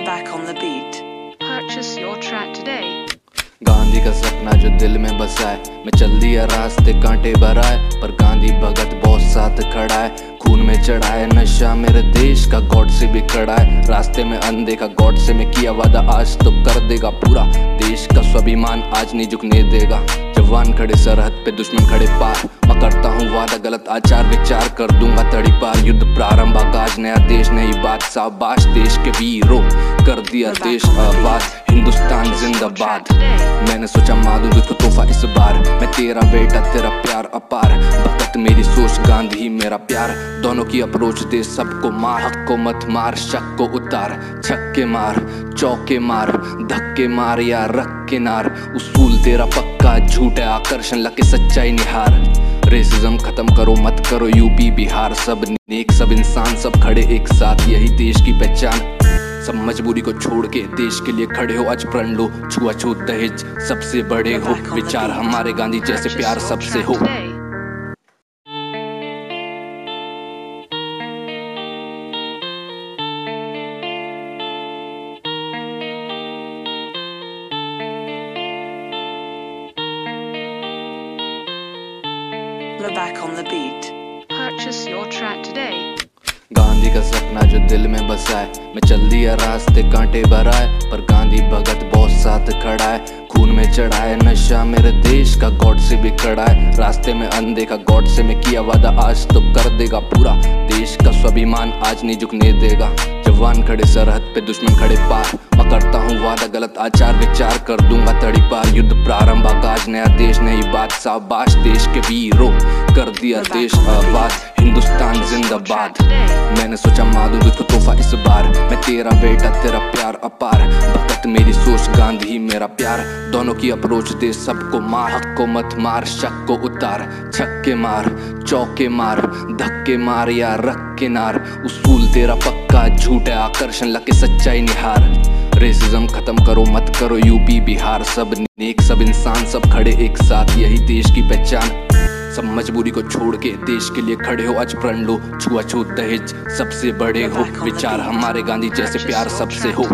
back on the beat. Purchase your track today. Gandhi का सपना जो दिल में बसा है मैं चल दिया रास्ते कांटे भरा है पर गांधी भगत बहुत साथ खड़ा है खून में चढ़ा है नशा मेरे देश का गॉड से भी खड़ा है रास्ते में अनदेखा गॉड से मैं किया वादा आज तो कर देगा पूरा देश का स्वाभिमान आज नहीं झुकने देगा जवान खड़े सरहद पे दुश्मन खड़े पार। मैं करता हूँ वादा गलत आचार विचार कर दूँगा तड़ी पार युद्ध प्रारंभ आगाज़ नया देश नई बात। शाबाश देश के वीरों कर दिया देश आबाद। हिंदुस्तान जिंदाबाद। मैंने सोचा मादू तुझको तोहफा इस बार। मैं तेरा बेटा तेरा प्यार अपार। भगत मेरी सोच गांधी मेरा प्यार। दोनों की अप्रोच दे सबको मार। हक को मत मार शक को उतार। छक्के मार चौके मार धक्के मार या रख के नार उसूल तेरा पक्का झूठ है आकर्षण लगे सच्चाई निहार। रेसिज्म खत्म करो मत करो यूपी बिहार। सब नेक सब इंसान सब खड़े एक साथ। यही देश की पहचान। सब मजबूरी को छोड़ के देश के लिए खड़े हो आज प्रण लो। छुआछूत दहेज सबसे बड़े हो। विचार हमारे गांधी जैसे प्यार सबसे हो। Today. Back on the beat. Purchase your track today. Gandhi का सपना जो दिल में बसा है मैं चल दिया रास्ते कांटे भरा है पर गांधी भगत बहुत साथ खड़ा है खून में चढ़ा है नशा मेरे देश का गॉड से भी कड़ा है रास्ते में अनदेखा गॉड से मैं किया वादा आज तो कर देगा पूरा देश का स्वाभिमान आज नहीं झुकने देगा। जवान खड़े सरहद पे, दुश्मन खड़े पार। मैं करता हूँ वादा गलत, आचार विचार कर दूँगा तड़ी पार। युद्ध प्रारंभ, आकाश नया देश, नई बात। शाबाश देश के वीरों, कर दिया देश आबाद। हिंदुस्तान जिंदाबाद। मैंने सोचा मादू तुझको तोहफा इस बार। मैं तेरा बेटा, तेरा प्यार अपार। सोच गांधी मेरा प्यार। दोनों की अप्रोच दे सबको मार। हक को मत मार शक को उतार। छक्के मार चौके मार धक्के मार या रख के नार। उसूल तेरा पक्का झूठ है आकर्षण लगे सच्चाई निहार। रेसिज्म खत्म करो मत करो यूपी बिहार। सब नेक सब इंसान सब खड़े एक साथ। यही देश की पहचान। सब मजबूरी को छोड़ के देश के लिए खड़े हो आज प्रण लो। छुआछूत दहेज सबसे बड़े हो। विचार हमारे गांधी जैसे प्यार सबसे हो.